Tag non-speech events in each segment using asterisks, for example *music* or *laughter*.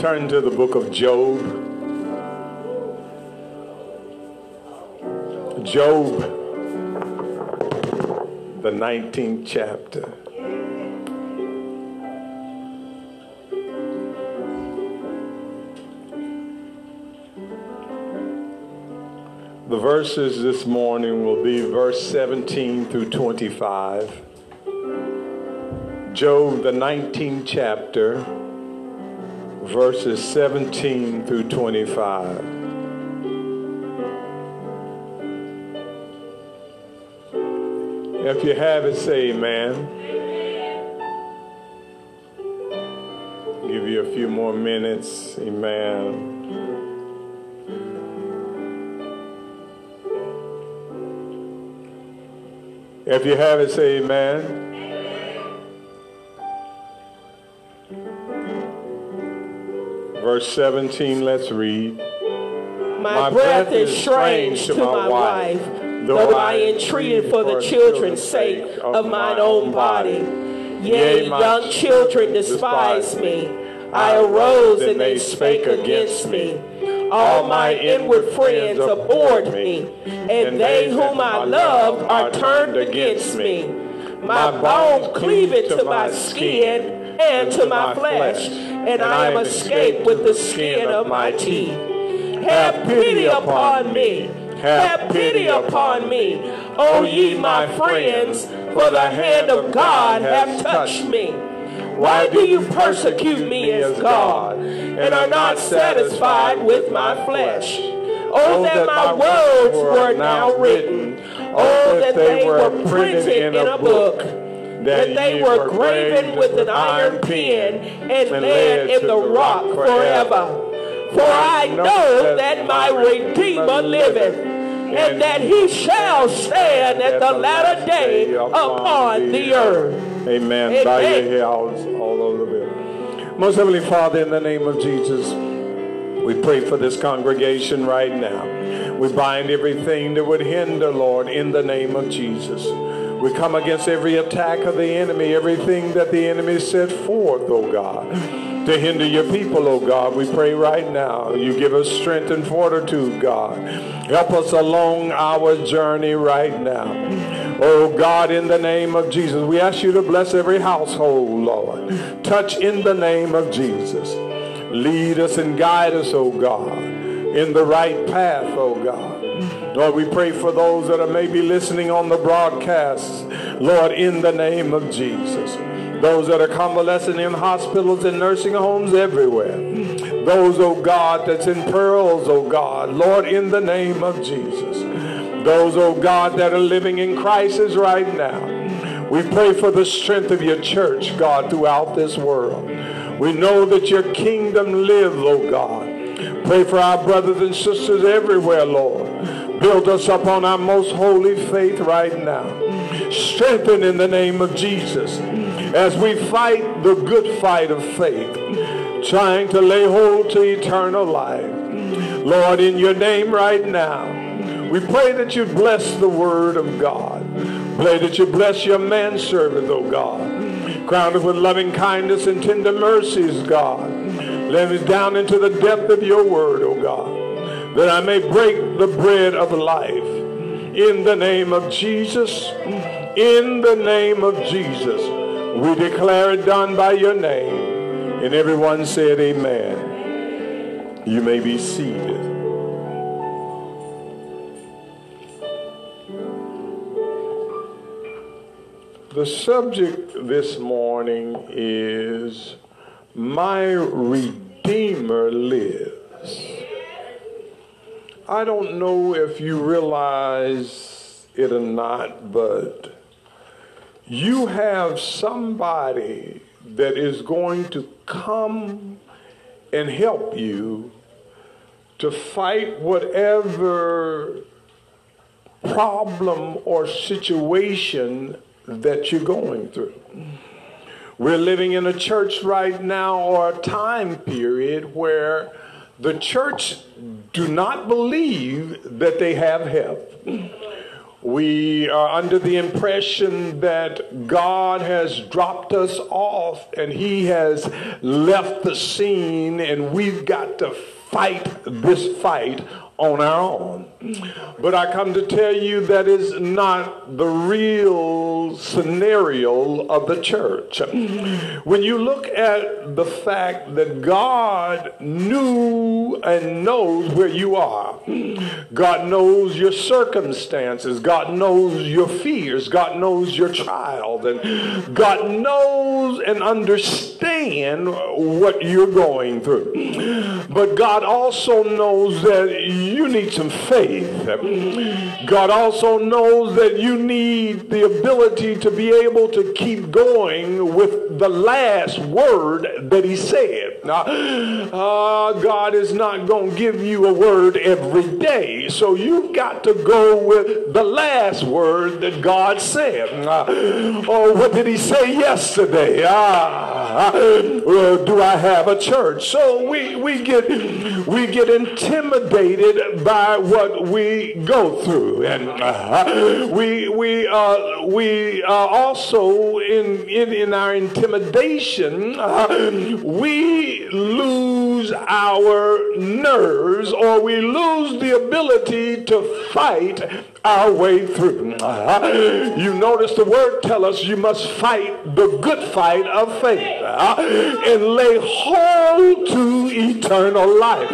Turn to the book of Job. Job, the 19th chapter. The verses this morning will be verse 17 through 25. Job, the 19th chapter, verses 17 through 25. If you have it, say amen. Give you a few more minutes. Amen. If you have it, say amen. Verse 17, let's read. My, my breath, breath is strange to my wife, though I entreated for the children's sake of mine own body. Yea, young children despise me. I arose and they spake against me. All my inward friends abhorred me, and they whom I loved are turned against me. My bones cleaved to my skin and to my flesh, and I am escaped with the skin of my teeth. Have pity upon me. Have pity upon me, O ye my friends, for the hand of God hath touched me. Why do you persecute me as God, and are not satisfied with my flesh? Oh, oh, that my words were now written. Oh, oh, that they were printed in a book. That they were graven with an iron pen and laid in the rock forever. For I know that my Redeemer liveth, and that he shall stand at the latter day upon the earth. Amen. Amen. Bow your head all, all over the bit. Most Heavenly Father, in the name of Jesus, we pray for this congregation right now. We bind everything that would hinder, Lord, in the name of Jesus. We come against every attack of the enemy, everything that the enemy set forth, oh God, to hinder your people, oh God. We pray right now. You give us strength and fortitude, God. Help us along our journey right now. Oh God, in the name of Jesus, we ask you to bless every household, Lord. Touch in the name of Jesus. Lead us and guide us, oh God, in the right path, oh God. Lord, we pray for those that are maybe listening on the broadcast, Lord, in the name of Jesus. Those that are convalescing in hospitals and nursing homes everywhere. Those, oh God, that's in pearls, oh God. Lord, in the name of Jesus. Those, oh God, that are living in crisis right now. We pray for the strength of your church, God, throughout this world. We know that your kingdom lives, oh God. Pray for our brothers and sisters everywhere, Lord. Build us up on our most holy faith right now. Strengthen in the name of Jesus as we fight the good fight of faith, trying to lay hold to eternal life. Lord, in your name right now, we pray that you bless the word of God. Pray that you bless your manservant, O God. Crown us with loving kindness and tender mercies, God. Let me down into the depth of your word, O God, that I may break the bread of life. In the name of Jesus, in the name of Jesus, we declare it done by your name. And everyone said, Amen. You may be seated. The subject this morning is My Redeemer Lives. I don't know if you realize it or not, but you have somebody that is going to come and help you to fight whatever problem or situation that you're going through. We're living in a church right now or a time period where the church do not believe that they have help. we are under the impression that God has dropped us off and He has left the scene, and we've got to fight this fight on our own. But I come to tell you that is not the real scenario of the church. When you look at the fact that God knew and knows where you are, God knows your circumstances, God knows your fears, God knows your child, and God knows and understands what you're going through. But God also knows that you need some faith. God also knows that you need the ability to be able to keep going with the last word that he said. Now, uh, God is not going to give you a word every day, so you've got to go with the last word that God said. Uh, oh, what did he say yesterday? Uh, do I have a church? So we, we get we get intimidated by what we go through, and uh, we we uh, we uh, also in, in in our intimidation uh, we lose our nerves or we lose the ability to fight our way through. You notice the word tell us you must fight the good fight of faith uh, and lay hold to eternal life.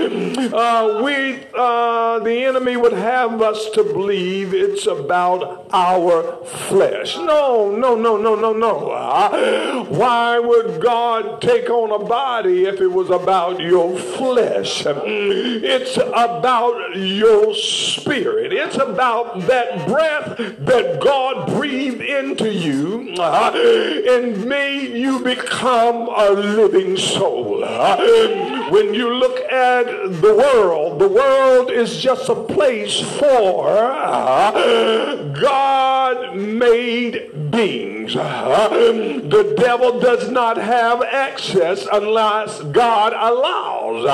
Uh, we, uh, the enemy would have us to believe it's about our flesh. No, no, no, no, no, no. Uh, why would God take on a body if it was about your flesh? It's about your spirit. It's about that breath that God breathed into you uh, and made you become a living soul. Uh, when you look at the world, the world is just a place for uh, God made beings. the devil does not have access unless God allows.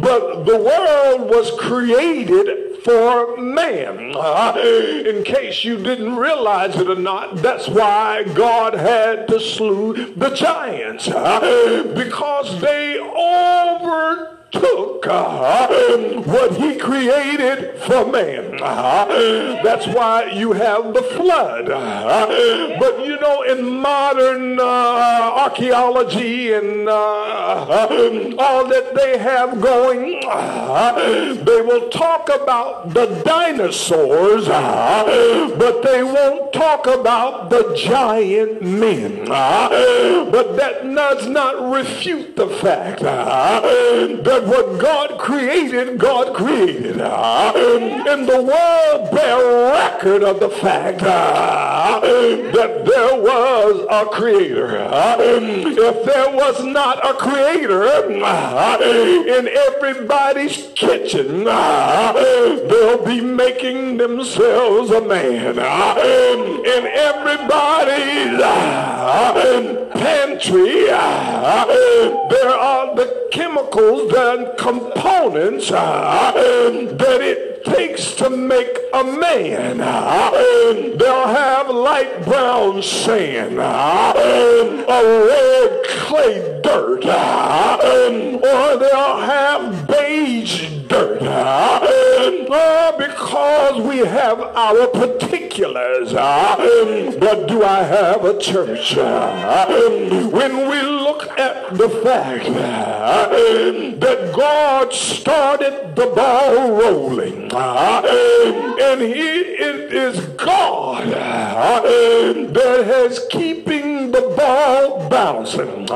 but the world was created for man. *laughs* In case you didn't realize it or not, that's why God had to slew the giants *laughs* because they over took uh, what he created for man. Uh, that's why you have the flood. Uh, but you know, in modern uh, archaeology and all that they have going, they will talk about the dinosaurs, but they won't talk about the giant men. but that does not refute the fact that what God created, God created. Uh, and the world bear record of the fact uh, that there was a creator. Uh, if there was not a creator in everybody's kitchen, they'll be making themselves a man. In everybody's pantry, there are the chemicals that and components uh, that it takes to make a man. Uh, they'll have light brown sand, uh, a red clay dirt, or they'll have beige dirt. because we have our particulars. but do I have a church? when we look at the fact that God started the ball rolling. And he, it is God that has keeping the ball bouncing.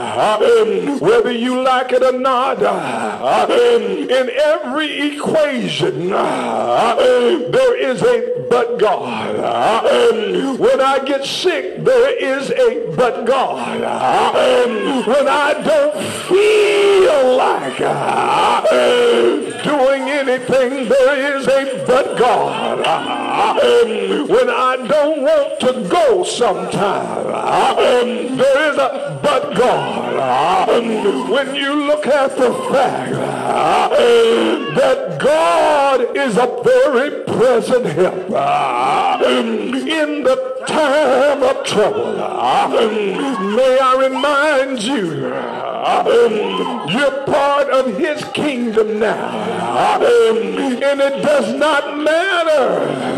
Whether you like it or not, in every equation, there is a but God. Uh, when I get sick, there is a but God. Uh, when I don't feel like uh, doing anything, there is a but God. When I don't want to go sometime, there is a but God. When you look at the fact that God is a very present help in the time of trouble. Uh, may I remind you, uh, you're part of his kingdom now. Uh, and it does not matter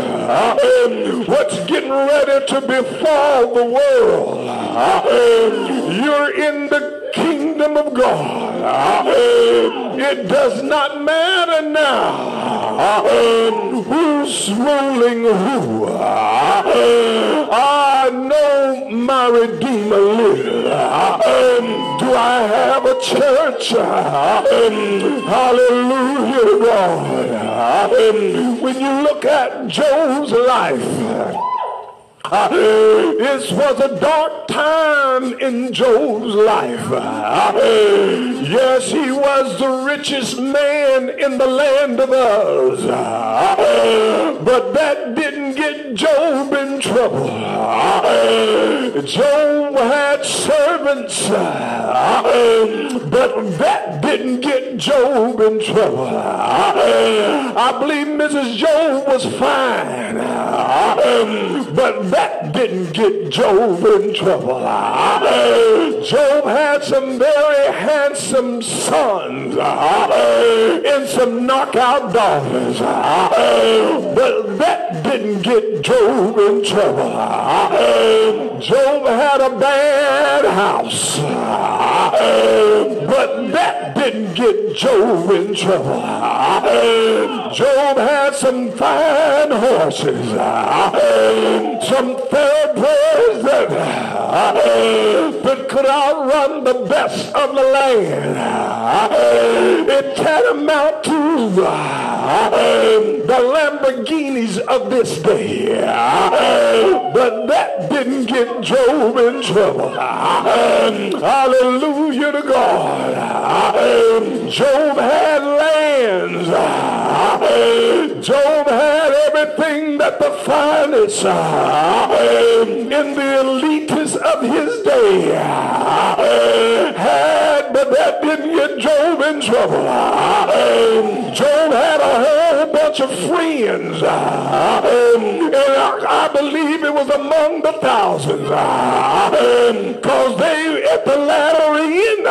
what's getting ready to befall the world. *laughs* You're in the kingdom of God. *laughs* It does not matter now *laughs* who's ruling who. I know my Redeemer lives. Do I have a church? Hallelujah, God. When you look at Job's life, uh, this was a dark time in Job's life. Uh, *laughs* yes, he was the richest man in the land of Uz. Uh, *laughs* but that didn't get Job in trouble. *laughs* Job had servants, but that didn't get Job in trouble. I believe Mrs. Job was fine, but that didn't get Job in trouble. Job had some very handsome sons and some knockout daughters, but that didn't get Job in trouble. Job had a bad house, but that didn't get Job in trouble. Job had some fine horses, some thoroughbreds that, that could outrun the best of the land. It can amount to the Lamborghinis of this day. But that didn't get Job in trouble. Hallelujah to God. Job had lands. Job had everything that the finest uh, in the elitists of his day had, but that didn't get Job in trouble. Job had a whole bunch of friends, and I believe it was among the thousands, because they at the latter end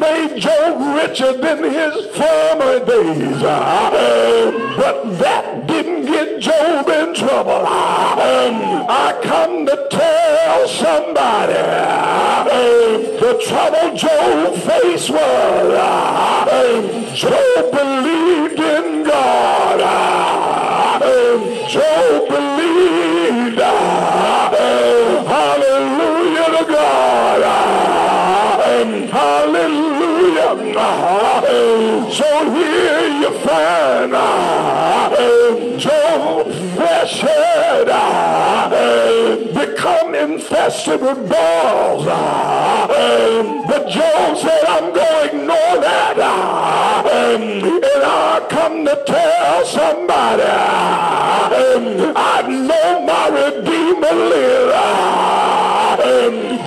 made Job richer than his former days. But that get Job in trouble. I come to tell somebody the trouble Job faced was Job believed in Flesh uh, had become infested with balls. Uh, uh, but Job said, I'm going to ignore that. And I come to tell somebody, I know my Redeemer lives.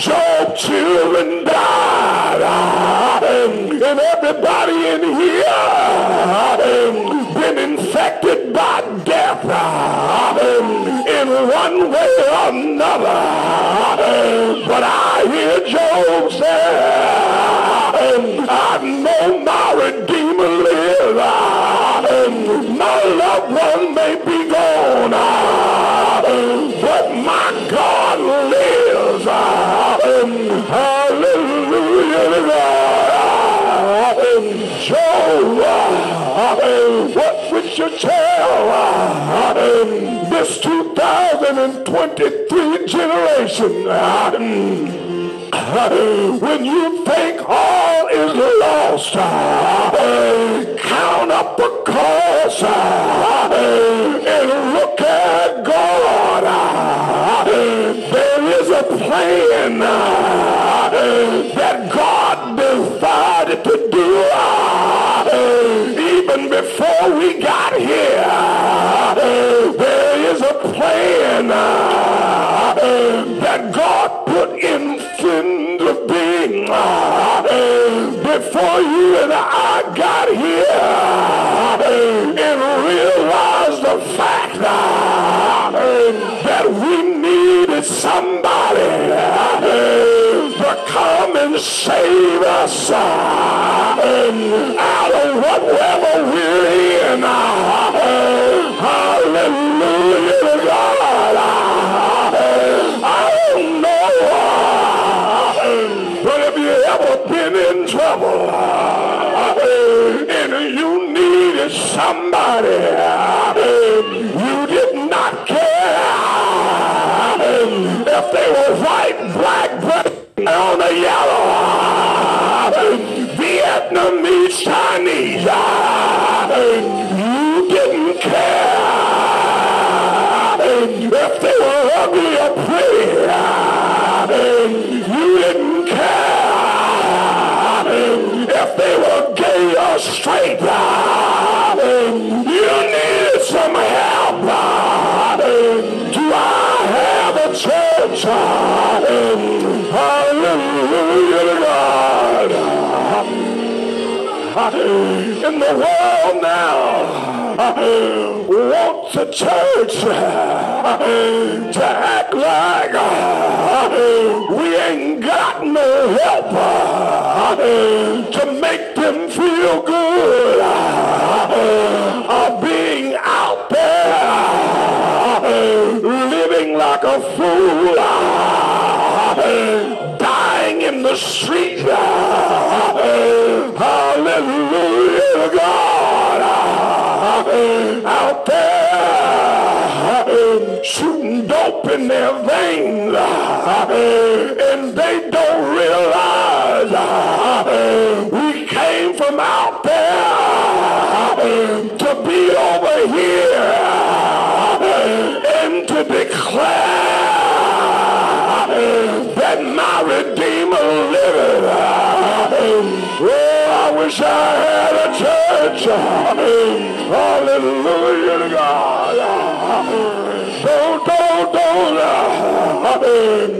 Job children died. And everybody in here infected by death in one way or another. But I hear Job say, I know my Redeemer lives. My loved one may be gone, but my God lives. Hallelujah Job, what would you tell this 2023 generation? when you think all is lost, count up the cost and look at God. A plan uh, that God decided to do uh, even before we got here. There is a plan uh, that God put into being before you and I got here and realized the fact that we needed somebody to come and save us out of whatever we're in. Hallelujah to God. I don't know. Uh, uh, but if you ever been in trouble uh, and you needed somebody, you did not care white, black, brown, on the yellow, Vietnamese, Chinese, you didn't care if they were ugly or pretty. You didn't care if they were gay or straight. You needed Hallelujah to God. In the world now wants the church to act like we ain't got no help to make them feel good of being like a fool. Dying in the street. Hallelujah God. Out there shooting dope in their veins. And they don't realize we came from out there to be over here Redeemer liveth. Oh, I wish I had a church. Hallelujah to God. Don't, don't, don't. Uh,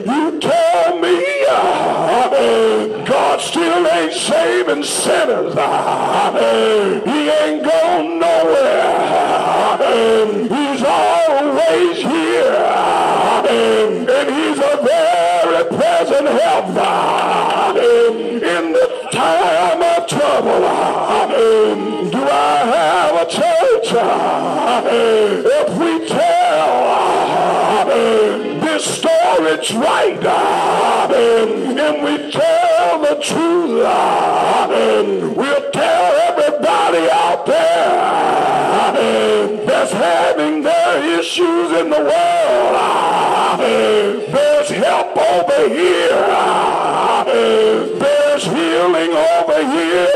you tell me uh, God still ain't saving sinners. He ain't going nowhere. He's always here. A present help in the time of trouble. Do I have a church? If we tell this story, it's right. And we tell the truth. We'll tell everybody out there that's having their issues in the world. There's help over here. There's healing over here.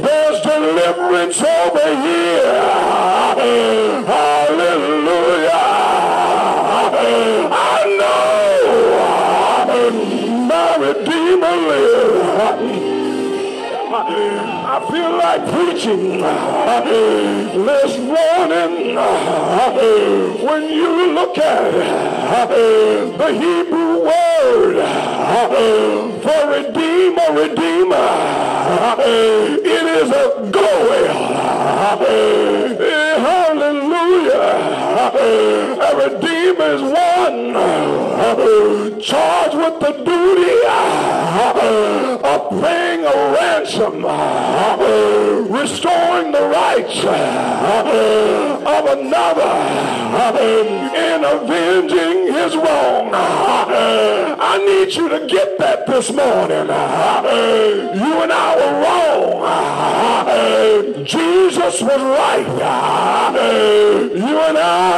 There's deliverance over here. Hallelujah. I know my Redeemer lives. I feel like preaching this morning when you look at the Hebrew word for redeemer, redeemer, it is a goel. Hallelujah. A redeemer is one charged with the duty of paying a ransom, uh, restoring the rights uh, of another, uh, and avenging his wrong. I need you to get that this morning. You and I were wrong. Jesus was right. You and I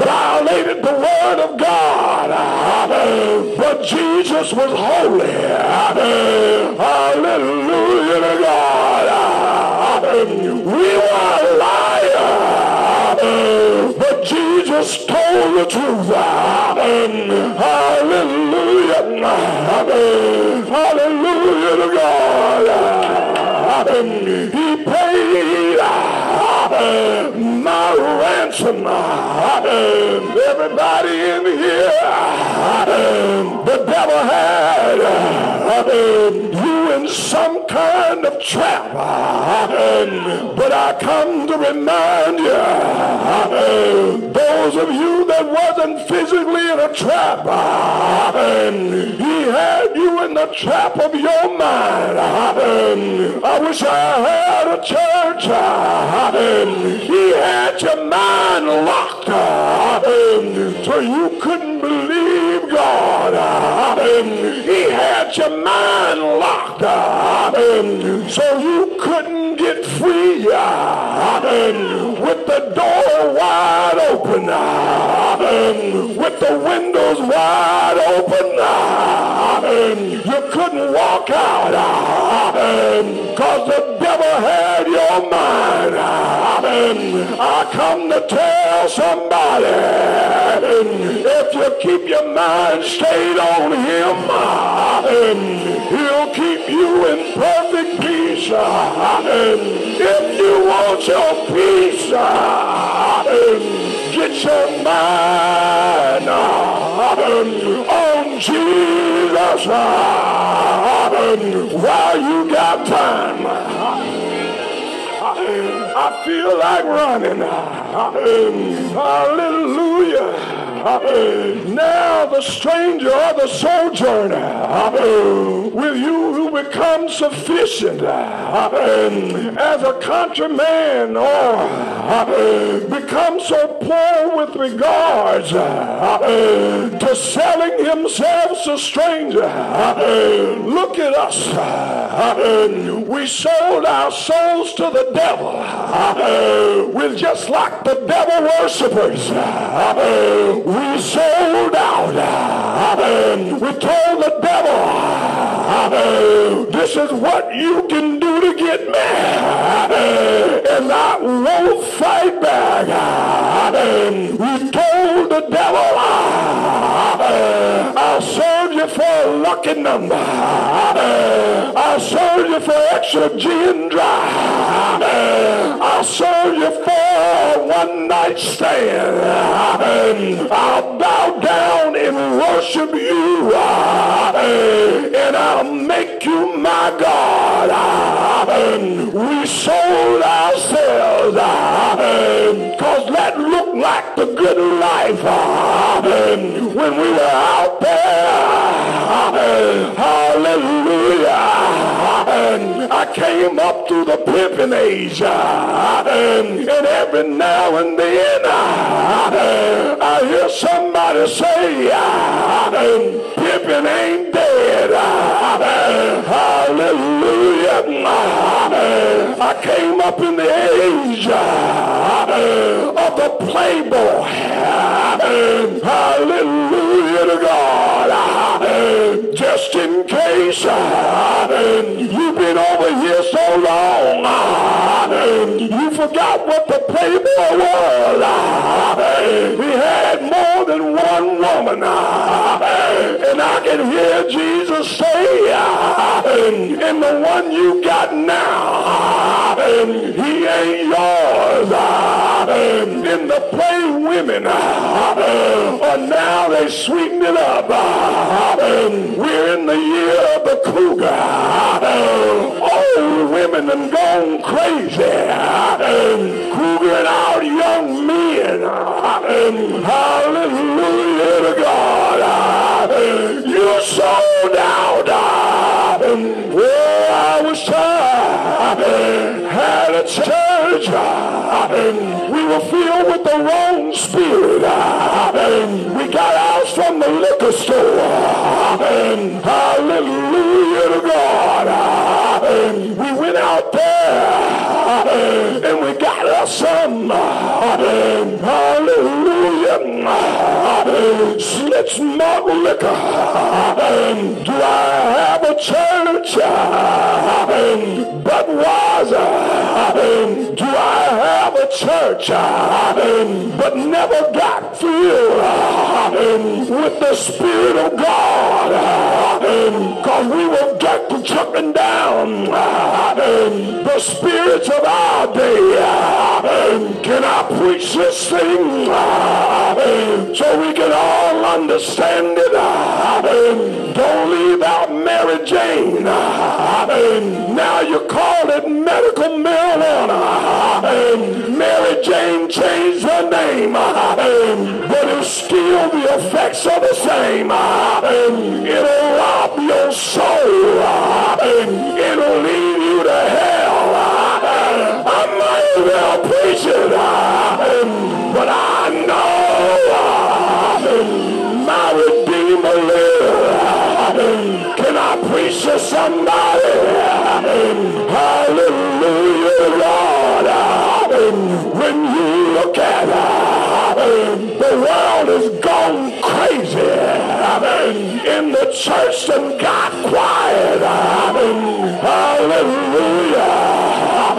violated the word of God. But Jesus was holy. Hallelujah to God. We were liars. But Jesus told the truth. Hallelujah. Hallelujah to God. He paid my ransom. Everybody in here, the devil had you in some kind of trap. But I come to remind you, those of you that wasn't physically in a trap, he had you in the trap of your mind. I wish I had a church. He had your mind locked up, so you couldn't believe God. He had your mind locked up, so you couldn't get free with the door wide open, uh, with the windows wide open. Uh, you couldn't walk out uh, because the devil had your mind. I come to tell somebody if you keep your mind stayed on him, he'll keep you in perfect peace. If you want your peace, uh, um, get your mind uh, um, on Jesus uh, um, while you got time. I feel like running. Hallelujah. Now the stranger or the sojourner with you who becomes sufficient as a countryman or become so poor with regards to selling himself to stranger. Look at us. We sold our souls to the devil. We're just like the devil worshippers we sold out. We told the devil, this is what you can do to get me. And I won't fight back. We told the devil, I'll lucky number. I'll serve you for extra gin dry. I'll serve you for one night stand. I'll bow down and worship you, and I'll make you my God. We sold ourselves because that looked like the good life when we were out there. Hallelujah. I came up through the pimping age, and every now and then I hear somebody say, pimping ain't dead. Hallelujah. I came up in the age of the playboy. Hallelujah to God. Just in case you've been over here so long, you forgot what the playboy was. He had more than one woman. And I can hear Jesus say, and the one you got now, he ain't yours. And the play women, are now they sweeten it up. We're in the year of the cougar. Old women have gone crazy. Cougering out young men. Hallelujah to God. You sold out. Well, I was. Had a church. We were filled with the wrong spirit. We got ours from the liquor store. Hallelujah to God. We went out there and we got us some. Hallelujah. Let's not liquor. Do I have church? Uh, Budweiser. Uh, do I have a church? Uh, but never got filled with the Spirit of God. Because we were decked chucking down the spirits of our day. Can I preach this thing so we can all understand it? Don't leave without Mary Jane. Now you call it medical marijuana. Mary Jane changed her name, but it's still the effects are the same. It'll rob your soul. It'll lead you to hell. I might as well preach it, but I know my Redeemer lives. I to somebody? Hallelujah, Lord. When you look at the world has gone crazy in the church and got quiet. Hallelujah.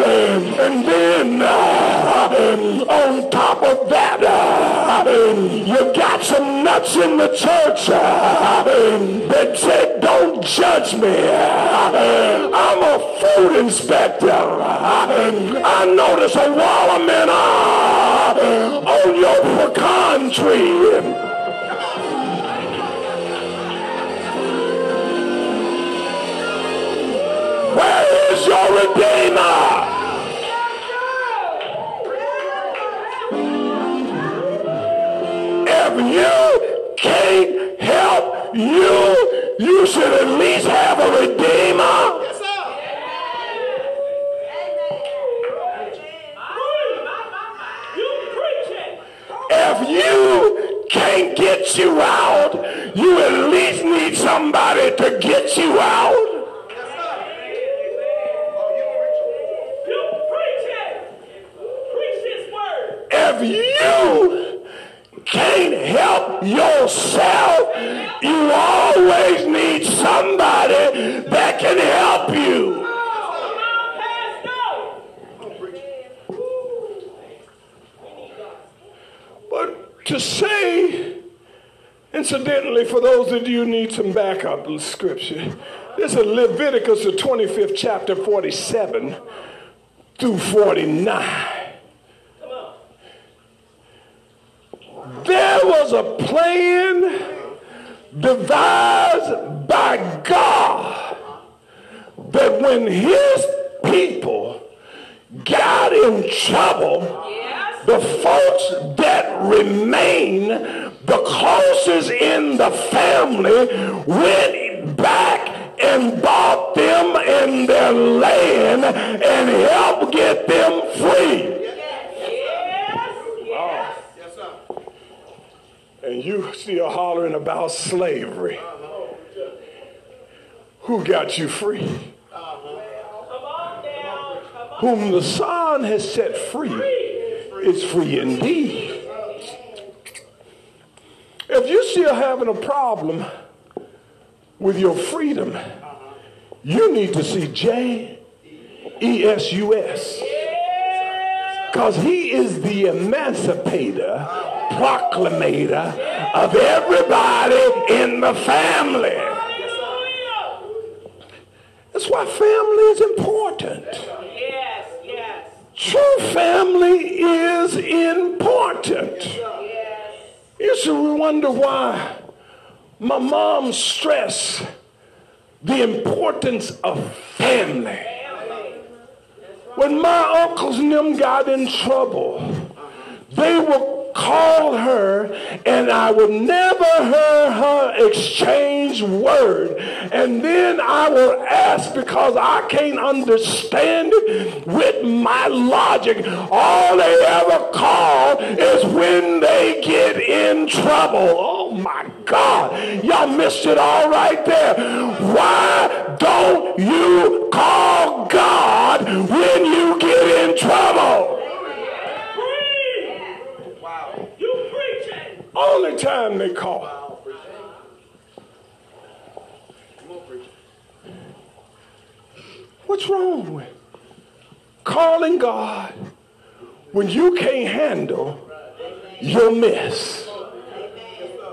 And then uh, on top of that, uh, you got some nuts in the church uh, that said, don't judge me. I'm a food inspector. I notice a wall of men on your pecan tree. Where is your Redeemer? If you can't help you, you should at least have a Redeemer. If you can't get you out, you at least need somebody to get you out. if you can't help yourself, you always need somebody that can help you. But to say, incidentally, for those of you who need some backup scripture, this is Leviticus, the 25th chapter, 47 through 49. There was a plan devised by God that when his people got in trouble, the folks that remain, the closest in the family, went back and bought them in their land and helped get them free. And you still hollering about slavery. Who got you free? Whom the Son has set free is free indeed. If you're still having a problem with your freedom, you need to see J E S U S. Because he is the emancipator, proclamator of everybody in the family. That's why family is important. Yes, yes. True family is important. You should wonder why my mom stressed the importance of family. When my uncles and them got in trouble, they would call her and I would never hear her exchange word. And then I will ask because I can't understand it with my logic. All they ever call is when they get in trouble. Oh my God. Y'all missed it all right there. Why don't you call God when you get in trouble? Only time they call. What's wrong with calling God when you can't handle your mess?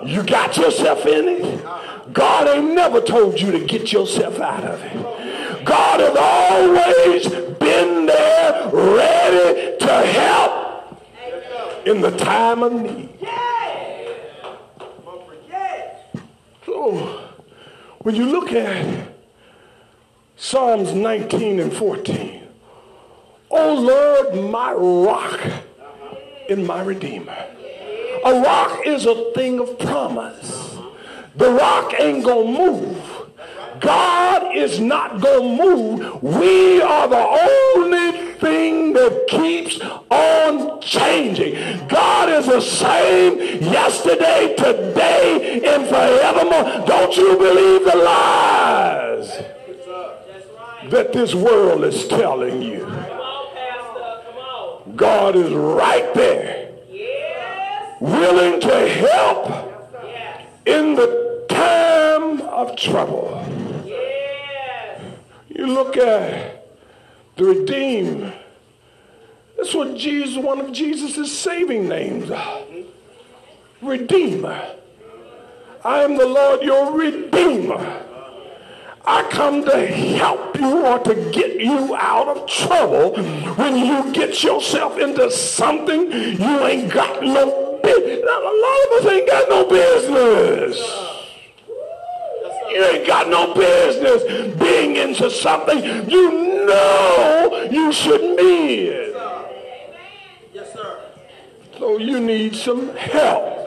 You got yourself in it. God ain't never told you to get yourself out of it. God has always been there ready to help in the time of need. So When you look at Psalms 19 and 14, Oh Lord, my rock and my redeemer. A rock is a thing of promise. The rock ain't gonna move. God is not gonna move. We are the only thing that keeps on changing. God is the same yesterday, today, and forevermore. Don't you believe the lies that this world is telling you? God is right there, willing to help in the time of trouble. You look at the redeemed. That's what Jesus, one of Jesus' saving names. Redeemer. I am the Lord your Redeemer. I come to help you or to get you out of trouble when you get yourself into something you ain't got no business. A lot of us ain't got no business. You ain't got no business being into something you know you shouldn't be in. Yes, sir. So you need some help.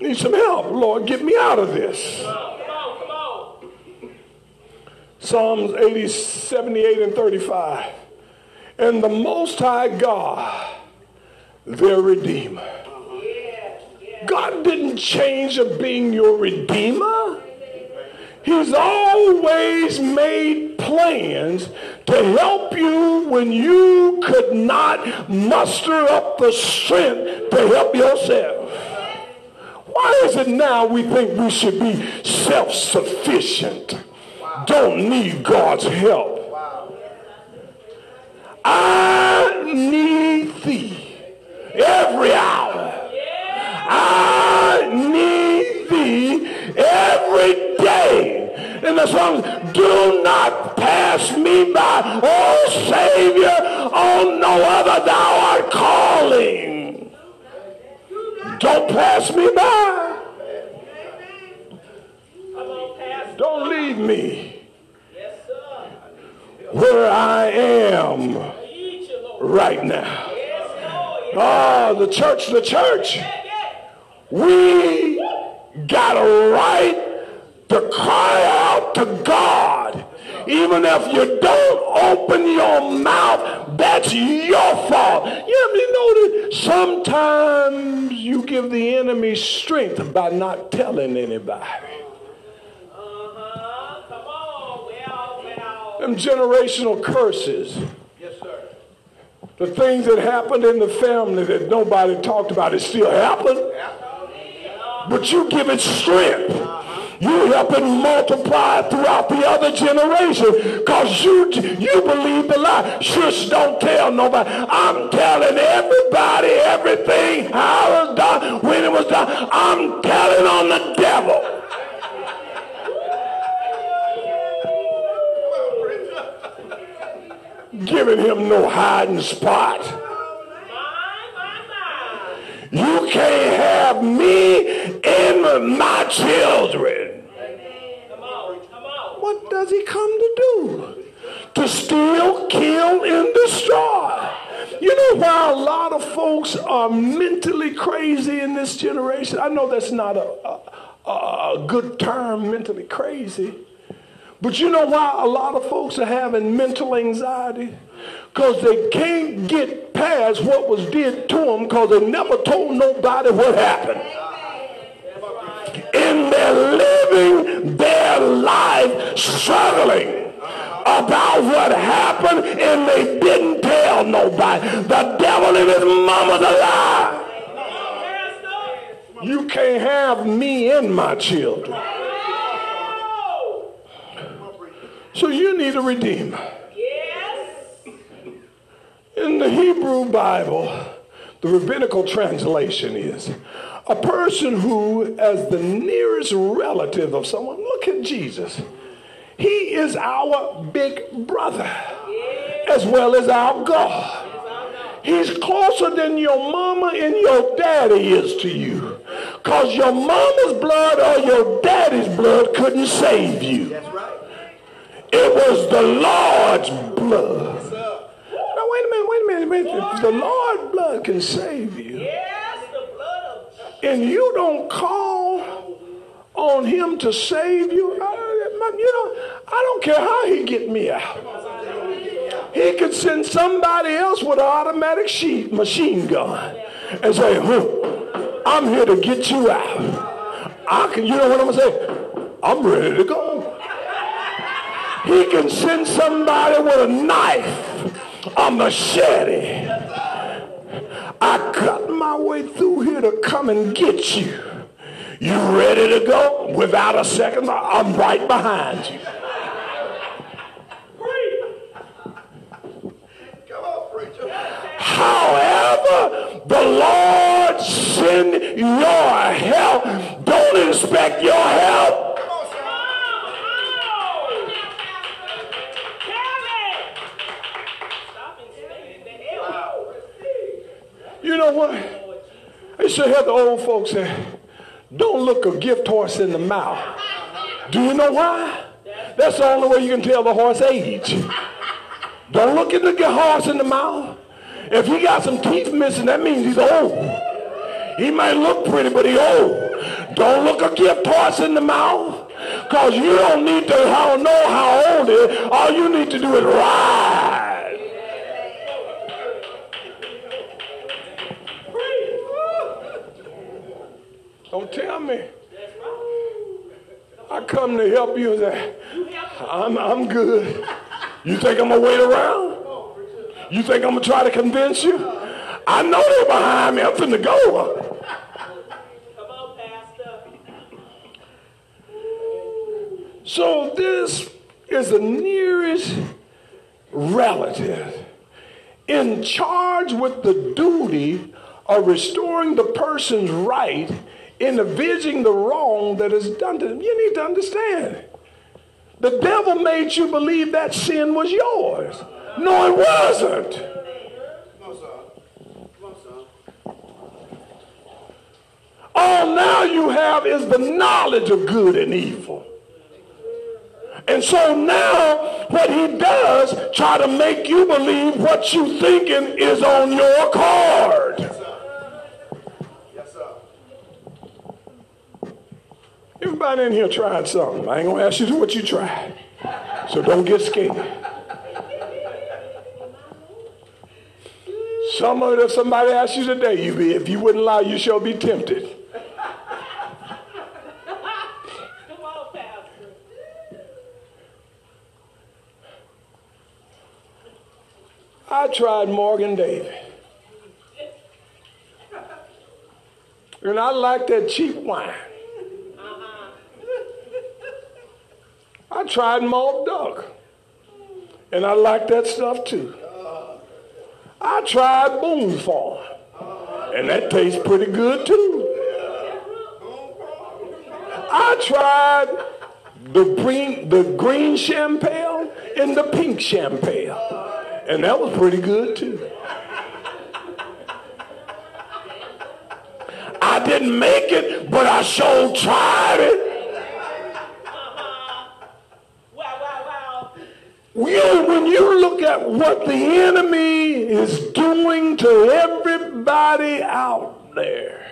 Need some help. Lord, get me out of this. Psalms 80, 78, and 35. And the Most High God, their Redeemer. God didn't change of being your Redeemer. He's always made plans to help you when you could not muster up the strength to help yourself. Why is it now we think we should be self-sufficient? don't need God's help. I need thee every hour. I need thee every day. And the song, do not pass me by, oh Savior, on no other thou art calling. Don't pass me by. Don't leave me where I am right now. Oh, the church, the church. We got a right to cry out to God. Even if you don't open your mouth, that's your fault. You know that sometimes you give the enemy strength by not telling anybody. Uh. Come on. Well, well. Them generational curses. Yes, sir. The things that happened in the family that nobody talked about, it still happened. But you give it strength. You help it multiply throughout the other generation because you, you believe the lie. Shush, don't tell nobody. I'm telling everybody everything, how it was done, when it was done. I'm telling on the devil. giving him no hiding spot. You can't have me and my children. What does he come to do? To steal, kill, and destroy. You know why a lot of folks are mentally crazy in this generation? I know that's not a, a, a good term, mentally crazy. But you know why a lot of folks are having mental anxiety? Because they can't get past what was did to them because they never told nobody what happened. And they're living their life struggling about what happened and they didn't tell nobody. The devil and his mama's alive. You can't have me and my children. So you need a redeemer. Yes. In the Hebrew Bible, the rabbinical translation is a person who, as the nearest relative of someone, look at Jesus. He is our big brother as well as our God. He's closer than your mama and your daddy is to you. Because your mama's blood or your daddy's blood couldn't save you. It was the Lord's blood. Now, wait a minute, wait a minute, wait a minute. The Lord's blood can save you. Yes, the blood of And you don't call on him to save you. Uh, I, you know, I don't care how he get me out. He could send somebody else with an automatic sheet, machine gun and say, I'm here to get you out. I can, you know what I'm gonna say? I'm ready to go. He can send somebody with a knife, a machete. I cut my way through here to come and get you. You ready to go? Without a second, I'm right behind you. However, the Lord send your help. Don't expect your help. Have the old folks say, don't look a gift horse in the mouth. Do you know why? That's the only way you can tell the horse age. Don't look at the horse in the mouth. If he got some teeth missing, that means he's old. He might look pretty, but he old. Don't look a gift horse in the mouth. Because you don't need to know how old it is. All you need to do is ride. Don't tell me. I come to help you. I'm, I'm good. You think I'm going to wait around? You think I'm going to try to convince you? I know they're behind me. I'm finna go. Come on, Pastor. So this is the nearest relative in charge with the duty of restoring the person's right in avenging the wrong that is done to them. You need to understand. The devil made you believe that sin was yours. No, it wasn't. All now you have is the knowledge of good and evil. And so now what he does, try to make you believe what you thinking is on your card. Everybody in here tried something. I ain't gonna ask you what you tried. So don't get scared. Some of it, if somebody asks you today, you be, if you wouldn't lie, you shall be tempted. I tried Mogen David. And I like that cheap wine. I tried malt duck. And I like that stuff too. I tried Boone's Farm, and that tastes pretty good too. I tried the green, the green champagne and the pink champagne, and that was pretty good too. I didn't make it, but I sure tried it. When you look at what the enemy is doing to everybody out there,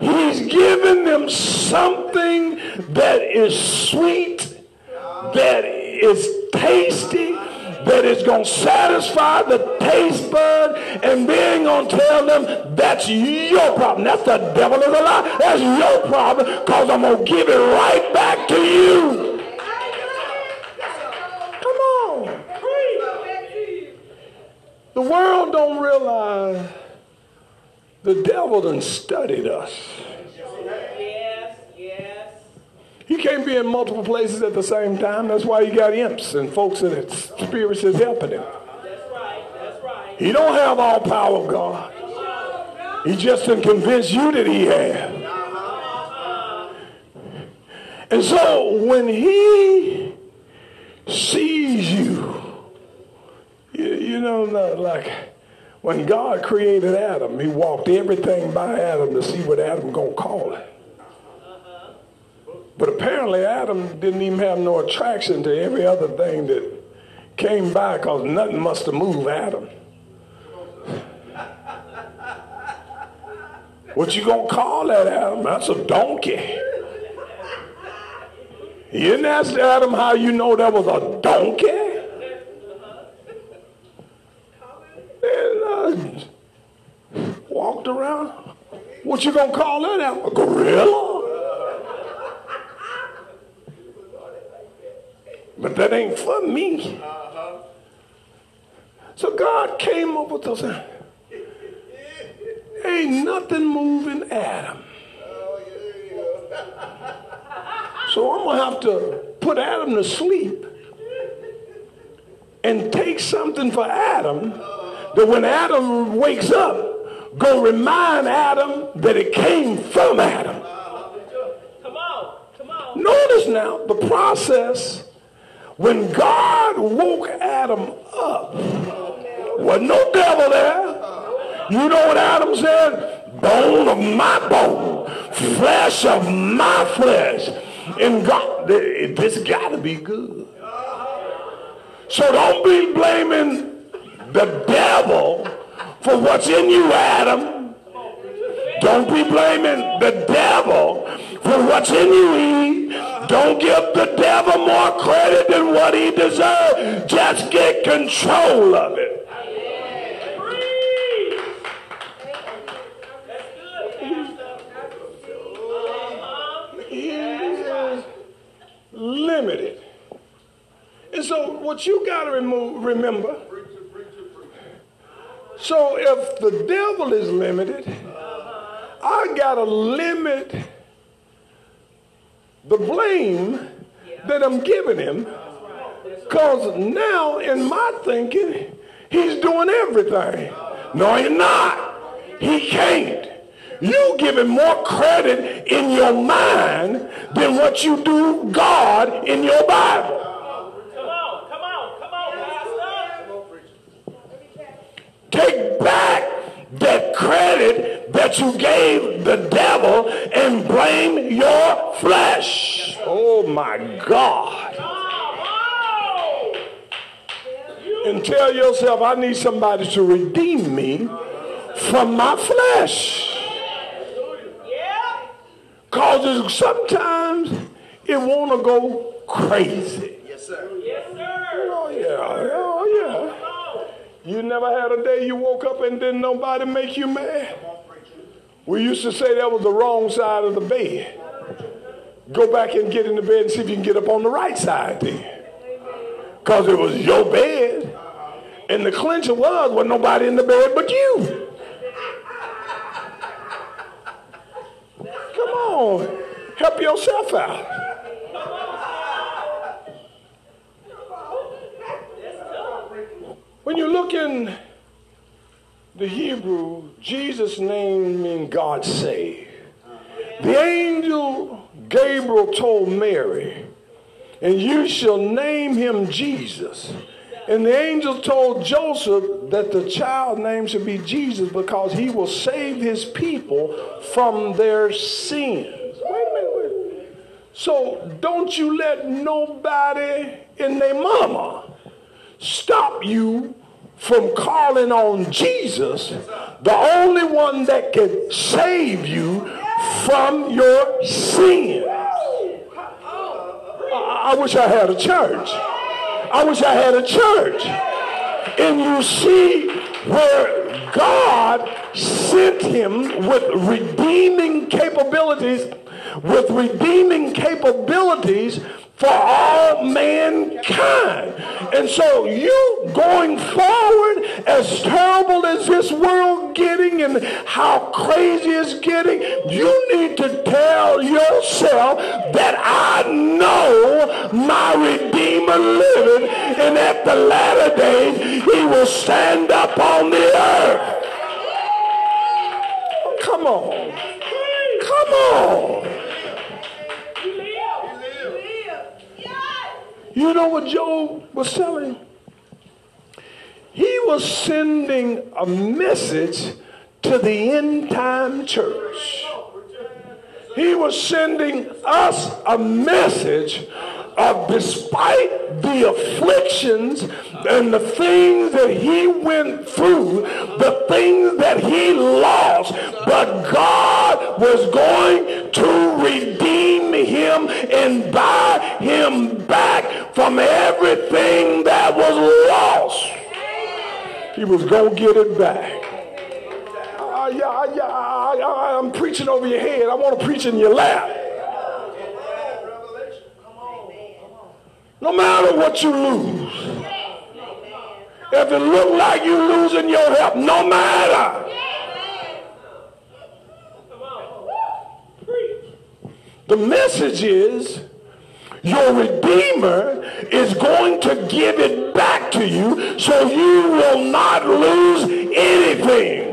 he's giving them something that is sweet, that is tasty, that is going to satisfy the taste bud, and then going to tell them that's your problem. That's the devil of the lie. That's your problem because I'm going to give it right back to you. The world don't realize the devil done studied us. Yes, yes. He can't be in multiple places at the same time. That's why he got imps and folks that spirits is helping him. That's right, that's right. He don't have all power of God. He just didn't convince you that he had. And so when he sees you you, know, like When God created Adam, he walked everything by Adam to see what Adam to call it. But apparently Adam didn't even have no attraction to every other thing that came by because nothing must have moved Adam. What you gonna call that, Adam? That's a donkey. You didn't ask Adam how you know that was a donkey. And uh, walked around. What you gonna call that? Adam? A gorilla? But that ain't for me. So God came up with those. Ain't nothing moving Adam. So I'm to have to put Adam to sleep and take something for Adam that when Adam wakes up, go remind Adam that it came from Adam. Come on, come on. Notice now the process when God woke Adam up, was no devil there. You know what Adam said? Bone of my bone, flesh of my flesh. And God, this got to be good. So don't be blaming the devil for what's in you, Adam. Don't be blaming the devil for what's in you, Eve. Don't give the devil more credit than what he deserves. Just get control of it. limited. And so what you got to remember, so if the devil is limited, I got to limit the blame that I'm giving him. Because now in my thinking, he's doing everything. No, he's not. He can't. You give him more credit in your mind than what you do God in your Bible. Come on, come on, come on, Take back that credit that you gave the devil and blame your flesh. Oh my God. And tell yourself, I need somebody to redeem me from my flesh. Because sometimes it want to go crazy. Yes, sir. Yes, sir. Oh, yeah. You never had a day you woke up and didn't nobody make you mad? We used to say that was the wrong side of the bed. Go back and get in the bed and see if you can get up on the right side then. Because it was your bed. And the clincher was, was nobody in the bed but you. Come on, help yourself out. When you look in the Hebrew, Jesus' name means God save. The angel Gabriel told Mary, and you shall name him Jesus. And the angel told Joseph that the child name should be Jesus because he will save his people from their sins. Wait a minute. Wait. So don't you let nobody in their mama stop you from calling on Jesus, the only one that can save you from your sins. I wish I had a church. I wish I had a church. And you see where God sent him with redeeming capabilities, with redeeming capabilities for all mankind. And so you going forward, as terrible as this world getting and how crazy it's getting, you need to tell yourself that I know my Redeemer living, and at the latter days he will stand up on the earth. Come on. Come on. You know what Job was telling? He was sending a message to the end time church. He was sending us a message of despite the afflictions and the things that he went through, the things that he lost, but God was going to redeem him and buy him back from everything that was lost. He was going to get it back. Uh, yeah, ah, yeah, ah, I, I'm preaching over your head. I want to preach in your lap. No matter what you lose. If it look like you're losing your health, no matter. The message is your Redeemer is going to give it back to you so you will not lose anything.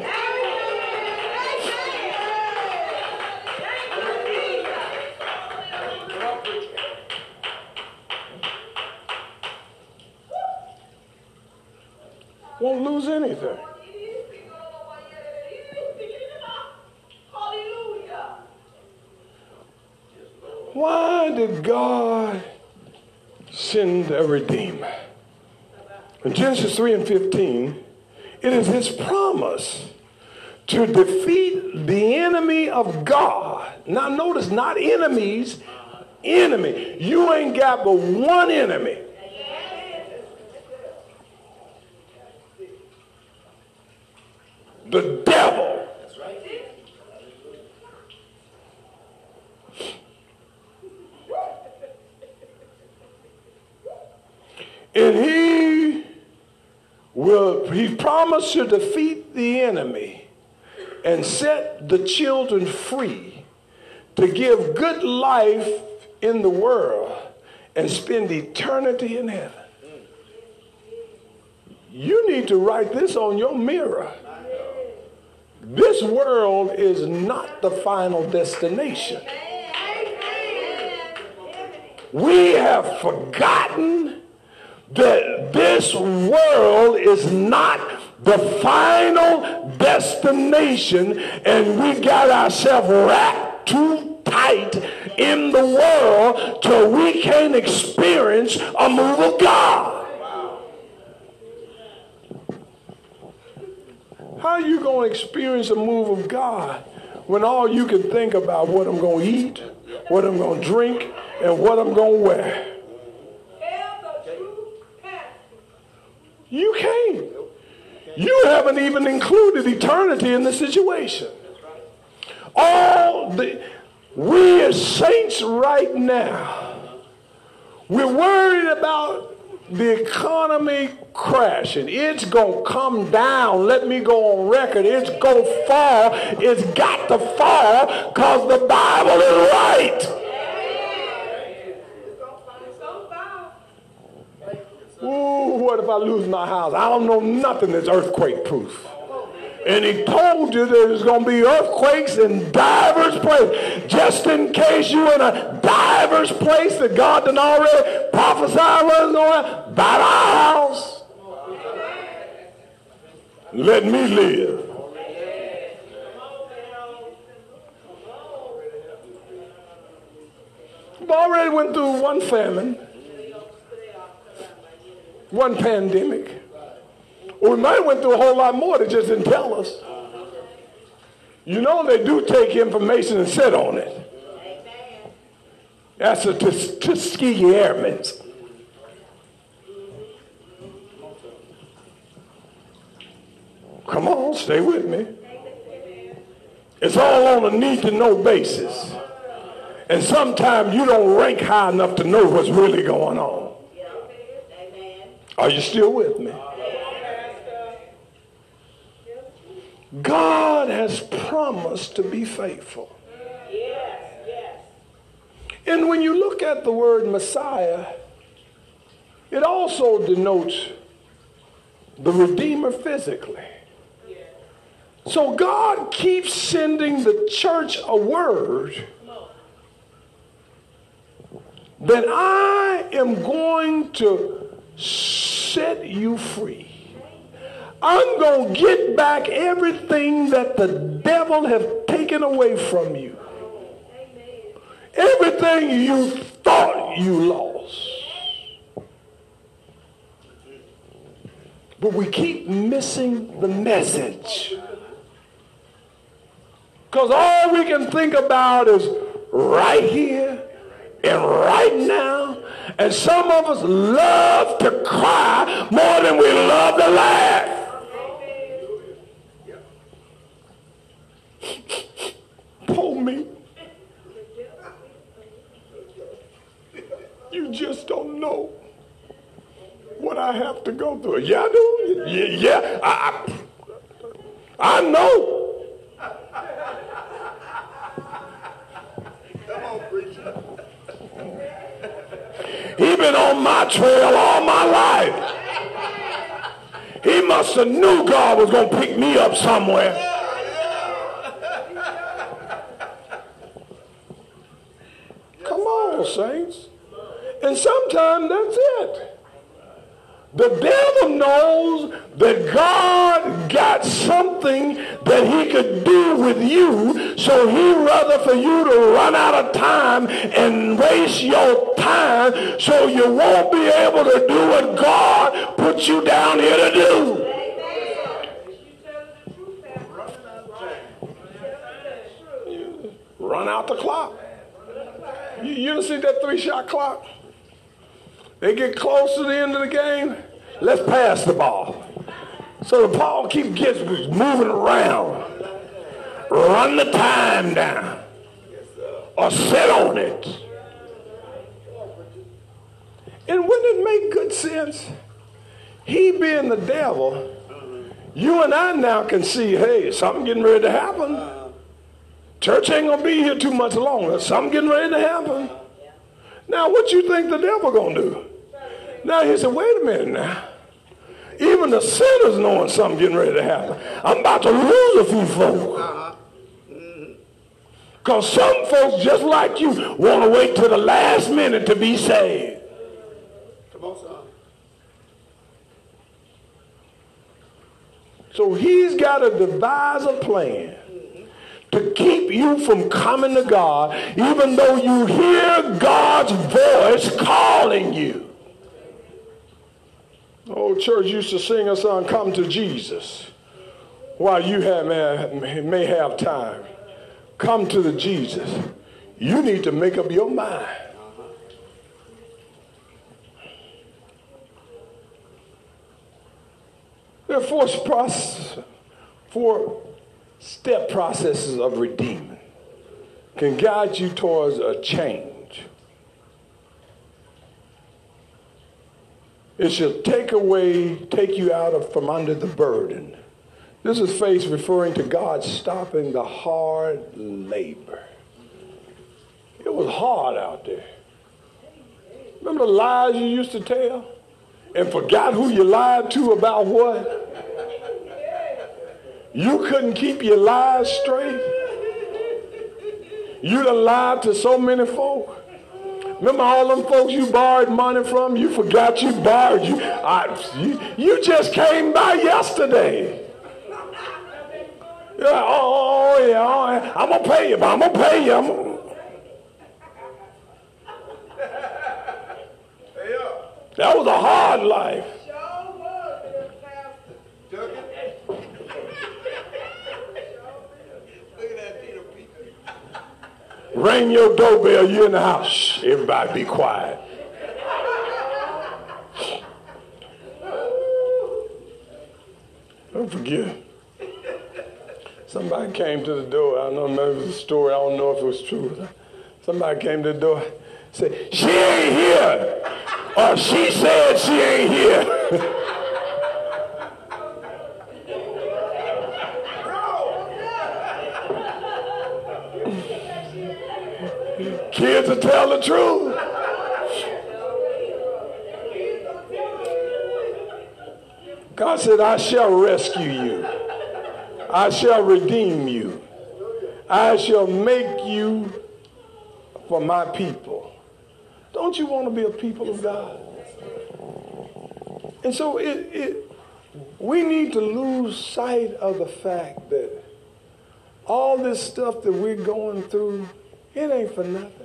won't lose anything. Why did God send a Redeemer? In Genesis 3 and 15, it is his promise to defeat the enemy of God. Now, notice, not enemies, enemy. You ain't got but one enemy. the devil. And he will, he promised to defeat the enemy and set the children free to give good life in the world and spend eternity in heaven. You need to write this on your mirror. This world is not the final destination. We have forgotten that this world is not the final destination, and we got ourselves wrapped too tight in the world till we can't experience a move of God. How are you going to experience a move of God when all you can think about what I'm going to eat, what I'm going to drink, and what I'm going to wear? You can't. You haven't even included eternity in the situation. All the we as saints right now, we're worried about the economy crashing. It's going to come down. Let me go on record. It's going to fall. It's got to fall because the Bible is right. Ooh, what if I lose my house? I don't know nothing that's earthquake proof. And he told you there's going to be earthquakes in divers places. Just in case you in a divers place that God done already prophesied was going about our house. Let me live. We've already went through one famine, one pandemic. We might have went through a whole lot more. that just didn't tell us. You know they do take information and sit on it. That's a Tuskegee Airmen. Come on, stay with me. It's all on a need to know basis. And sometimes you don't rank high enough to know what's really going on. Are you still with me? God has promised to be faithful. And when you look at the word Messiah, it also denotes the Redeemer physically. So God keeps sending the church a word that I am going to set you free. I'm going to get back everything that the devil have taken away from you. Everything you thought you lost. But we keep missing the message. Because all we can think about is right here and right now. And some of us love to cry more than we love to laugh. Pull me. You just don't know what I have to go through. Yeah, I do. Yeah, yeah I, I, I know. He been on my trail all my life. He must have knew God was going to pick me up somewhere. Come on, saints. And sometimes that's it. The devil knows that God got something that he could do with you, so he rather for you to run out of time and waste your time so you won't be able to do what God put you down here to do. Run out the clock. You, you see that three-shot clock? They get close to the end of the game. Let's pass the ball. So the ball keeps gets moving around. Run the time down. Or sit on it. And wouldn't it make good sense? He being the devil, you and I now can see, hey, something getting ready to happen. Church ain't gonna be here too much longer. Something getting ready to happen. Now, what you think the devil gonna do? Now he said, wait a minute now. Even the sinners knowing something getting ready to happen. I'm about to lose a few folks. Uh-huh. Because some folks, just like you, want to wait till the last minute to be saved. Come on, son. So he's got to devise a plan to keep you from coming to God, even though you hear God's voice calling you. Old church used to sing a song, Come to Jesus, while you have, may, may have time. Come to the Jesus. You need to make up your mind. There are four, process, four step processes of redeeming can guide you towards a change. It shall take away, take you out of from under the burden. This is faith referring to God stopping the hard labor. It was hard out there. Remember the lies you used to tell? And forgot who you lied to about what? You couldn't keep your lies straight. You done lied to so many folk. Remember all them folks you borrowed money from? You forgot you borrowed. You, I, you, you just came by yesterday. Yeah, oh, oh, oh, yeah, oh, yeah, I'm gonna pay you, but I'm gonna pay you. I'm gonna... That was a hard life. Ring your doorbell, you're in the house. Everybody be quiet. Don't forget. Somebody came to the door. I don't know if it was a story. I don't know if it was true. Somebody came to the door, said, "She ain't here," or "She said she ain't here." *laughs* Kids to tell the truth. God said, I shall rescue you. I shall redeem you. I shall make you for my people. Don't you want to be a people of God? And so it, it we need to lose sight of the fact that all this stuff that we're going through, it ain't for nothing.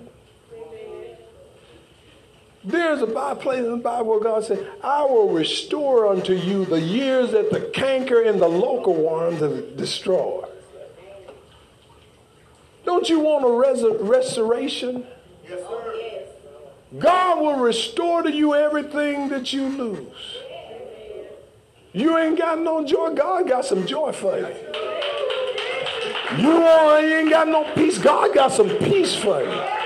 There's a place in the Bible where God said, I will restore unto you the years that the canker and the local worms have destroyed. Don't you want a res- restoration? Yes, sir. God will restore to you everything that you lose. You ain't got no joy. God got some joy for you. You ain't got no peace. God got some peace for you.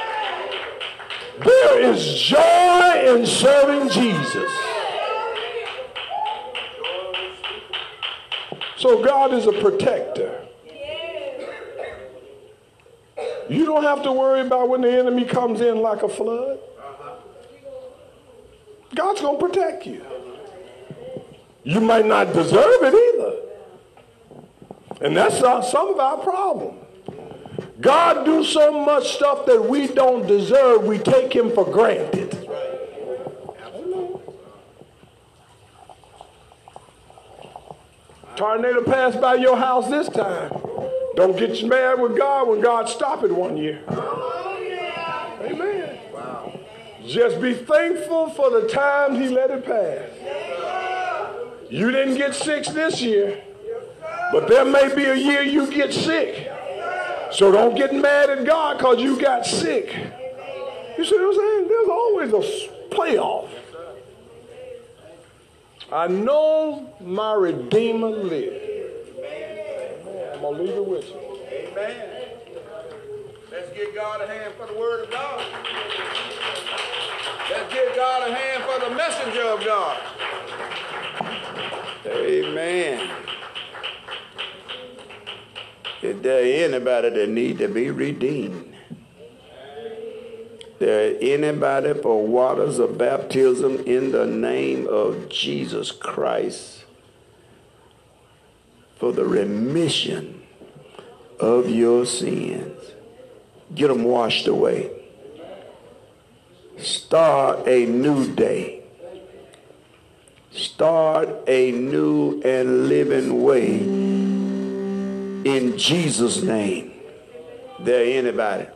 There is joy in serving Jesus. So God is a protector. You don't have to worry about when the enemy comes in like a flood. God's going to protect you. You might not deserve it either. And that's some of our problem. God do so much stuff that we don't deserve, we take him for granted. Tornado passed by your house this time. Don't get mad with God when God stop it one year. Amen. Just be thankful for the time he let it pass. You didn't get sick this year, but there may be a year you get sick. So don't get mad at God because you got sick. You see what I'm saying? There's always a playoff. I know my Redeemer lives. I'm going to leave it with you. Amen. Let's give God a hand for the word of God. Let's give God a hand for the messenger of God. Amen. There anybody that need to be redeemed? There anybody for waters of baptism in the name of Jesus Christ for the remission of your sins. Get them washed away. Start a new day. Start a new and living way in Jesus' name. There anybody?